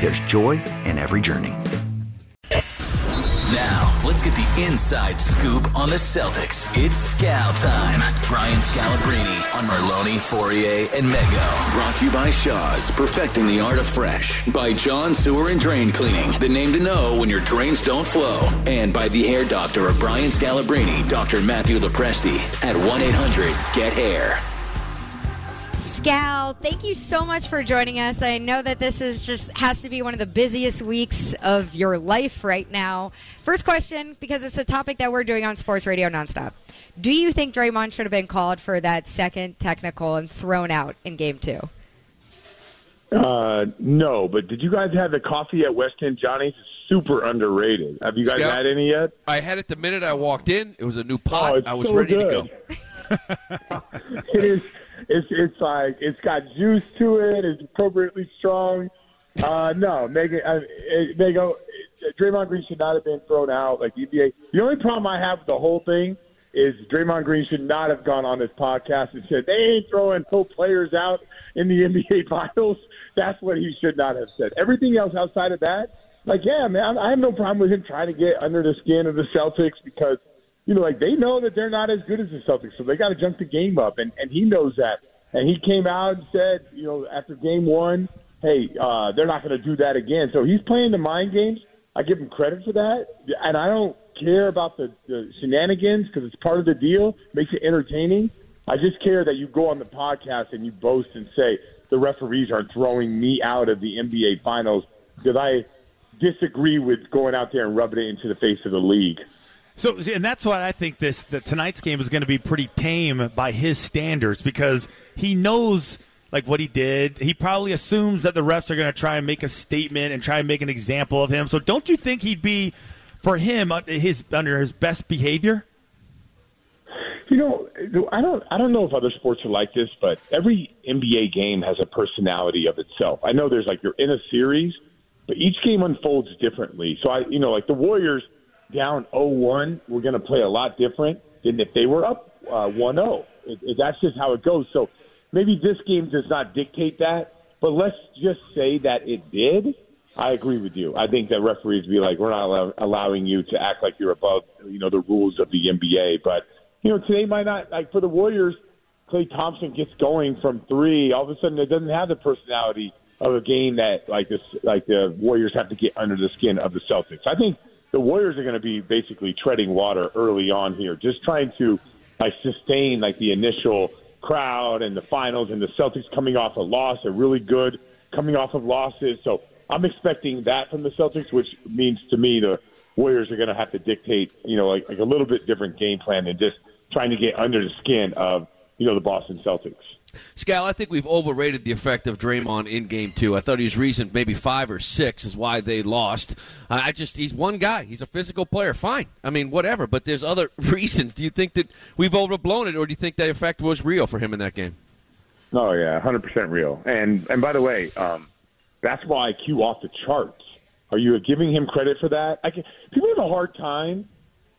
there's joy in every journey. Now, let's get the inside scoop on the Celtics. It's Scal time. Brian Scalabrine on Merloni, Fauria, and Mego. Brought to you by Shaw's, perfecting the art of fresh. By John Sewer and Drain Cleaning, the name to know when your drains don't flow. And by the hair doctor of Brian Scalabrine, Dr. Matthew Lopresti, at 1-800-GET-HAIR. Scal, thank you so much for joining us. I know that this is just has to be one of the busiest weeks of your life right now. First question, because it's a topic that we're doing on Sports Radio nonstop. Do you think Draymond should have been called for that second technical and thrown out in Game Two? Uh, no, but did you guys have the coffee at West End Johnny's? Super underrated. Have you guys Scout- had any yet? I had it the minute I walked in. It was a new pot. Oh, I was so ready to go. it is. It's it's like it's got juice to it. It's appropriately strong. Uh, no, Megan, uh, they go. Draymond Green should not have been thrown out. Like NBA. The only problem I have with the whole thing is Draymond Green should not have gone on this podcast and said they ain't throwing no players out in the NBA Finals. That's what he should not have said. Everything else outside of that, like yeah, man, I have no problem with him trying to get under the skin of the Celtics because you know, like they know that they're not as good as the Celtics, so they got to jump the game up, and and he knows that. And he came out and said, you know, after game one, hey, uh, they're not going to do that again. So he's playing the mind games. I give him credit for that, and I don't care about the, the shenanigans because it's part of the deal. Makes it entertaining. I just care that you go on the podcast and you boast and say the referees are throwing me out of the NBA Finals because I disagree with going out there and rubbing it into the face of the league. So, and that's why I think this that tonight's game is going to be pretty tame by his standards because he knows like what he did. He probably assumes that the refs are going to try and make a statement and try and make an example of him. So, don't you think he'd be for him his under his best behavior? You know, I don't I don't know if other sports are like this, but every NBA game has a personality of itself. I know there's like you're in a series, but each game unfolds differently. So I, you know, like the Warriors down 0-1, we're going to play a lot different than if they were up uh, 1-0. It, it, that's just how it goes. So maybe this game does not dictate that, but let's just say that it did. I agree with you. I think that referees be like, we're not allow- allowing you to act like you're above, you know, the rules of the NBA. But you know, today might not like for the Warriors. Klay Thompson gets going from three. All of a sudden, it doesn't have the personality of a game that like this, like the Warriors have to get under the skin of the Celtics. I think the Warriors are going to be basically treading water early on here, just trying to like sustain like the initial crowd and the finals, and the Celtics coming off a loss, are really good coming off of losses. So I'm expecting that from the Celtics, which means to me the Warriors are going to have to dictate, you know, like, like a little bit different game plan than just trying to get under the skin of you know the Boston Celtics. Scal, I think we've overrated the effect of Draymond in Game Two. I thought he was reason maybe five or six is why they lost. I just he's one guy. He's a physical player. Fine. I mean, whatever. But there's other reasons. Do you think that we've overblown it, or do you think that effect was real for him in that game? Oh yeah, hundred percent real. And and by the way, um, basketball IQ off the charts. Are you giving him credit for that? I can, people have a hard time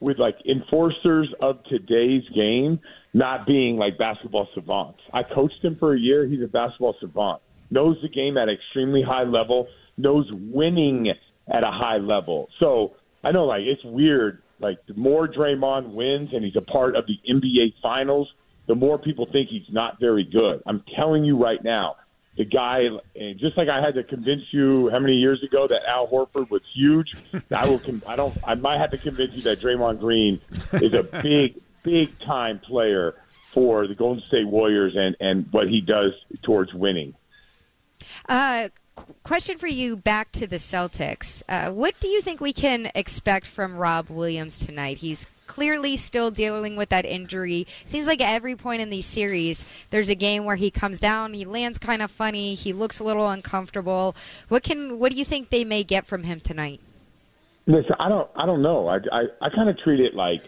with like enforcers of today's game not being like basketball savants. I coached him for a year. He's a basketball savant. Knows the game at an extremely high level. Knows winning at a high level. So I know like it's weird. Like the more Draymond wins and he's a part of the NBA Finals, the more people think he's not very good. I'm telling you right now, the guy, and just like I had to convince you how many years ago that Al Horford was huge, I will. I don't. I might have to convince you that Draymond Green is a big, big time player for the Golden State Warriors and and what he does towards winning. Uh, question for you back to the Celtics. Uh, what do you think we can expect from Rob Williams tonight? He's clearly still dealing with that injury. Seems like at every point in these series, there's a game where he comes down, he lands kind of funny, he looks a little uncomfortable. What can what do you think they may get from him tonight? Listen, I don't I don't know. I I, I kind of treat it like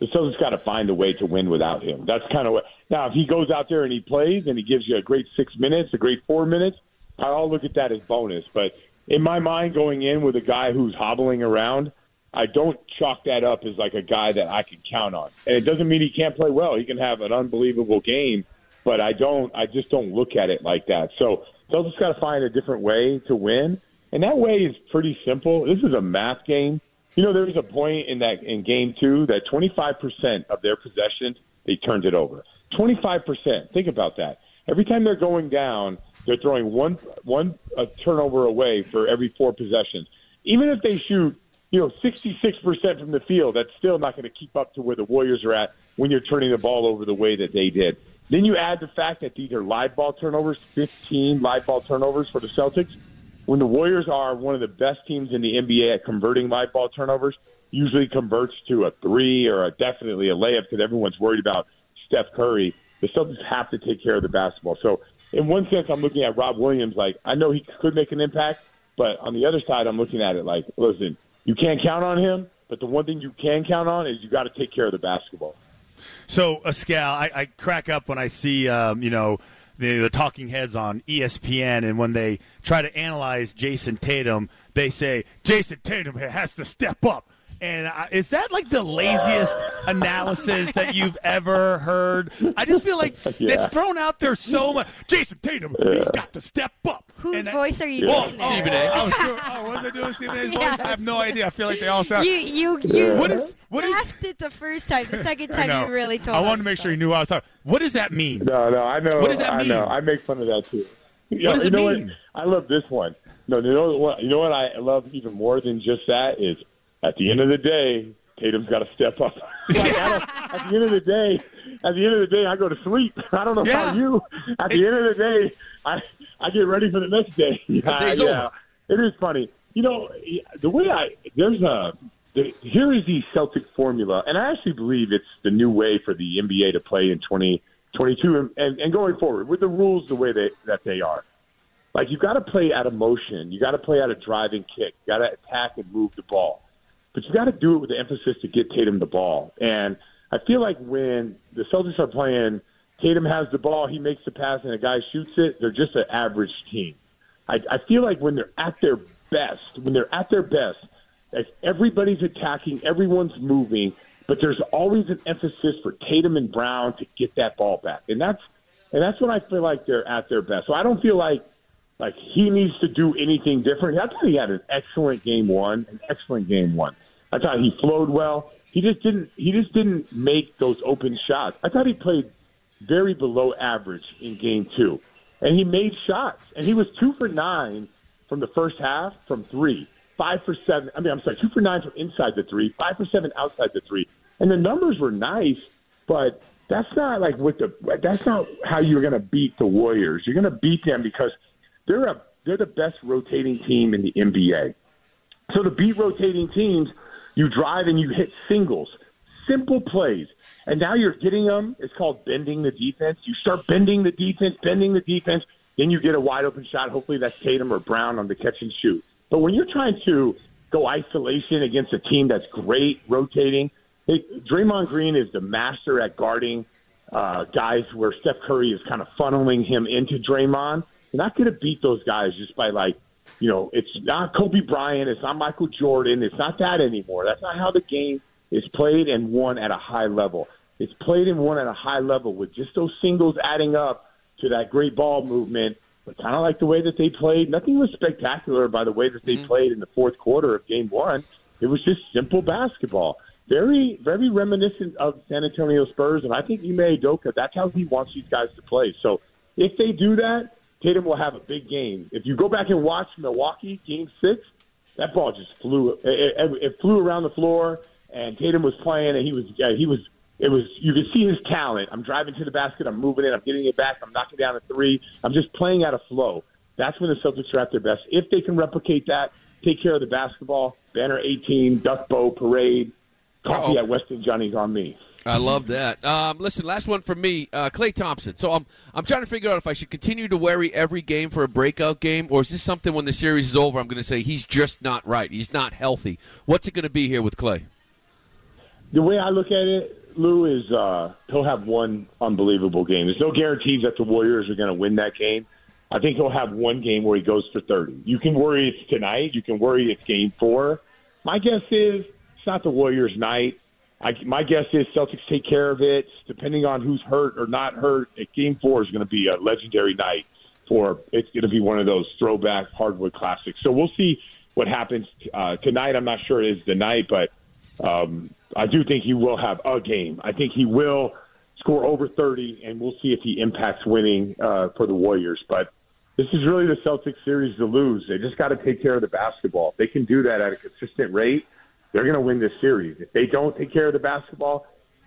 the Celtics got to find a way to win without him. That's kind of what. Now, if he goes out there and he plays and he gives you a great six minutes, a great four minutes, I'll look at that as bonus. But in my mind, going in with a guy who's hobbling around, I don't chalk that up as like a guy that I can count on. And it doesn't mean he can't play well. He can have an unbelievable game, but I don't. I just don't look at it like that. So they'll just got to find a different way to win, and that way is pretty simple. This is a math game. You know, there was a point in that in game two that 25% of their possessions they turned it over. 25%. Think about that. Every time they're going down, they're throwing one one turnover away for every four possessions. Even if they shoot you know, 66% from the field, that's still not going to keep up to where the Warriors are at when you're turning the ball over the way that they did. Then you add the fact that these are live ball turnovers, 15 live ball turnovers for the Celtics. When the Warriors are one of the best teams in the NBA at converting live ball turnovers, usually converts to a three or a, definitely a layup because everyone's worried about Steph Curry. The Celtics have to take care of the basketball. So, in one sense, I'm looking at Rob Williams like I know he could make an impact, but on the other side, I'm looking at it like, listen, you can't count on him, but the one thing you can count on is you got to take care of the basketball. So, Ascal, I, I crack up when I see, um, you know, the, the talking heads on ESPN, and when they try to analyze Jayson Tatum, they say Jayson Tatum has to step up. And uh, is that like the laziest analysis that you've ever heard? I just feel like Yeah. it's thrown out there so much. Jayson Tatum, he's got to step up. Whose And I- voice are you Oh, doing there? Stephen A. I was sure, oh, was I doing Stephen A's voice? I have no idea. I feel like they all sound. You you you What is what is? asked it the first time. The second time you really told. I wanted to make so. sure you knew what I was talking. What does that mean? No, no, I know. What does that mean? I know. I make fun of that too. You What does you it know mean? What? I love this one. No, you know what? You know what I love even more than just that is at the end of the day, Tatum's got to step up. like, at the end of the day, at the end of the day, I go to sleep. I don't know Yeah. about you. At the end of the day, I I get ready for the next day. Yeah, it is funny. You know, the way I there's a the, here is the Celtic formula, and I actually believe it's the new way for the NBA to play in 2022 and, and, and going forward with the rules the way they, that they are. Like you got to play out of motion, you got to play out of driving kick, you got to attack and move the ball, but you got to do it with the emphasis to get Tatum the ball. And I feel like when the Celtics are playing, Tatum has the ball, he makes the pass, and a guy shoots it. They're just an average team. I, I feel like when they're at their best, when they're at their best, like everybody's attacking, everyone's moving, but there's always an emphasis for Tatum and Brown to get that ball back, and that's and that's when I feel like they're at their best. So I don't feel like like he needs to do anything different. I thought he had an excellent game one, an excellent game one. I thought he flowed well. He just didn't. He just didn't make those open shots. I thought he played very below average in game two, and he made shots. And he was two for nine from the first half from three, five for seven. I mean, I'm sorry, two for nine from inside the three, five for seven outside the three, and the numbers were nice, but that's not like what the. That's not how you're going to beat the Warriors. You're going to beat them because they're a they're the best rotating team in the NBA. So to beat rotating teams, you drive and you hit singles, simple plays, and now you're getting them. It's called bending the defense. You start bending the defense, bending the defense, then you get a wide open shot. Hopefully that's Tatum or Brown on the catch and shoot. But when you're trying to go isolation against a team that's great rotating, hey, Draymond Green is the master at guarding uh, guys where Steph Curry is kind of funneling him into Draymond. You're not going to beat those guys just by like you know, it's not Kobe Bryant, it's not Michael Jordan, it's not that anymore. That's not how the game is played and won at a high level. It's played and won at a high level with just those singles adding up to that great ball movement. But kind of like the way that they played, nothing was spectacular by the way that they mm-hmm. played in the fourth quarter of game one. It was just simple basketball. Very, very reminiscent of San Antonio Spurs, and I think Ime Udoka, that's how he wants these guys to play. So if they do that, Tatum will have a big game. If you go back and watch Milwaukee Game Six, that ball just flew. It, it, it flew around the floor, and Tatum was playing, and he was yeah, he was. It was you could see his talent. I'm driving to the basket, I'm moving it, I'm getting it back, I'm knocking down a three. I'm just playing out of flow. That's when the Celtics are at their best. If they can replicate that, take care of the basketball. Banner 18, Duck Boat Parade, coffee Uh-oh. at West End Johnny's on me. I love that. Um, listen, last one for me, uh, Klay Thompson. So I'm I'm trying to figure out if I should continue to worry every game for a breakout game, or is this something when the series is over, I'm going to say he's just not right, he's not healthy. What's it going to be here with Klay? The way I look at it, Lou, is uh, he'll have one unbelievable game. There's no guarantees that the Warriors are going to win that game. I think he'll have one game where he goes for 30. You can worry it's tonight. You can worry it's game four. My guess is it's not the Warriors' night. I, my guess is Celtics take care of it. Depending on who's hurt or not hurt, Game Four is going to be a legendary night. For it's going to be one of those throwback hardwood classics. So we'll see what happens uh, tonight. I'm not sure it is the night, but um, I do think he will have a game. I think he will score over 30, and we'll see if he impacts winning uh, for the Warriors. But this is really the Celtics series to lose. They just got to take care of the basketball. If they can do that at a consistent rate they're going to win this series. If they don't take care of the basketball,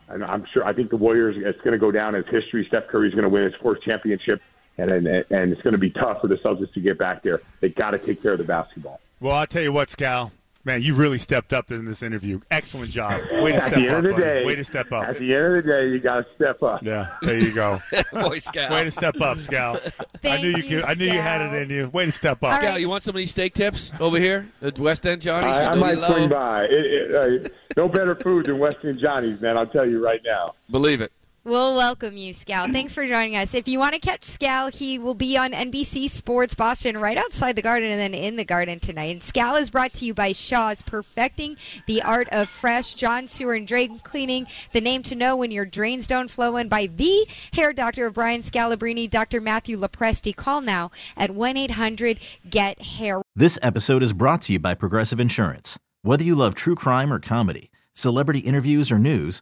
and I'm sure I think the Warriors it's going to go down as history. Steph Curry's going to win his fourth championship, and and, and it's going to be tough for the Celtics to get back there. They got to take care of the basketball. Well, I'll tell you what, Scal. Man, you really stepped up in this interview. Excellent job. Way to At step the end up. Of the day, Way to step up. At the end of the day, you got to step up. Yeah, there you go. Boy Scout. Way to step up, Scal. I knew you, you could. I knew you had it in you. Way to step up. All Scout, you want some of these steak tips over here at West End Johnny's? I, I might you love swing 'em. by. It, it, uh, no better food than West End Johnny's, man. I'll tell you right now. Believe it. We'll welcome you, Scal. Thanks for joining us. If you want to catch Scal, he will be on NBC Sports Boston right outside the garden and then in the garden tonight. And Scal is brought to you by Shaw's Perfecting the Art of Fresh, John Sewer and Drain Cleaning, the name to know when your drains don't flow in by the hair doctor of Brian Scalabrine, Dr. Matthew Lopresti. Call now at 1 800 GET HAIR. This episode is brought to you by Progressive Insurance. Whether you love true crime or comedy, celebrity interviews or news,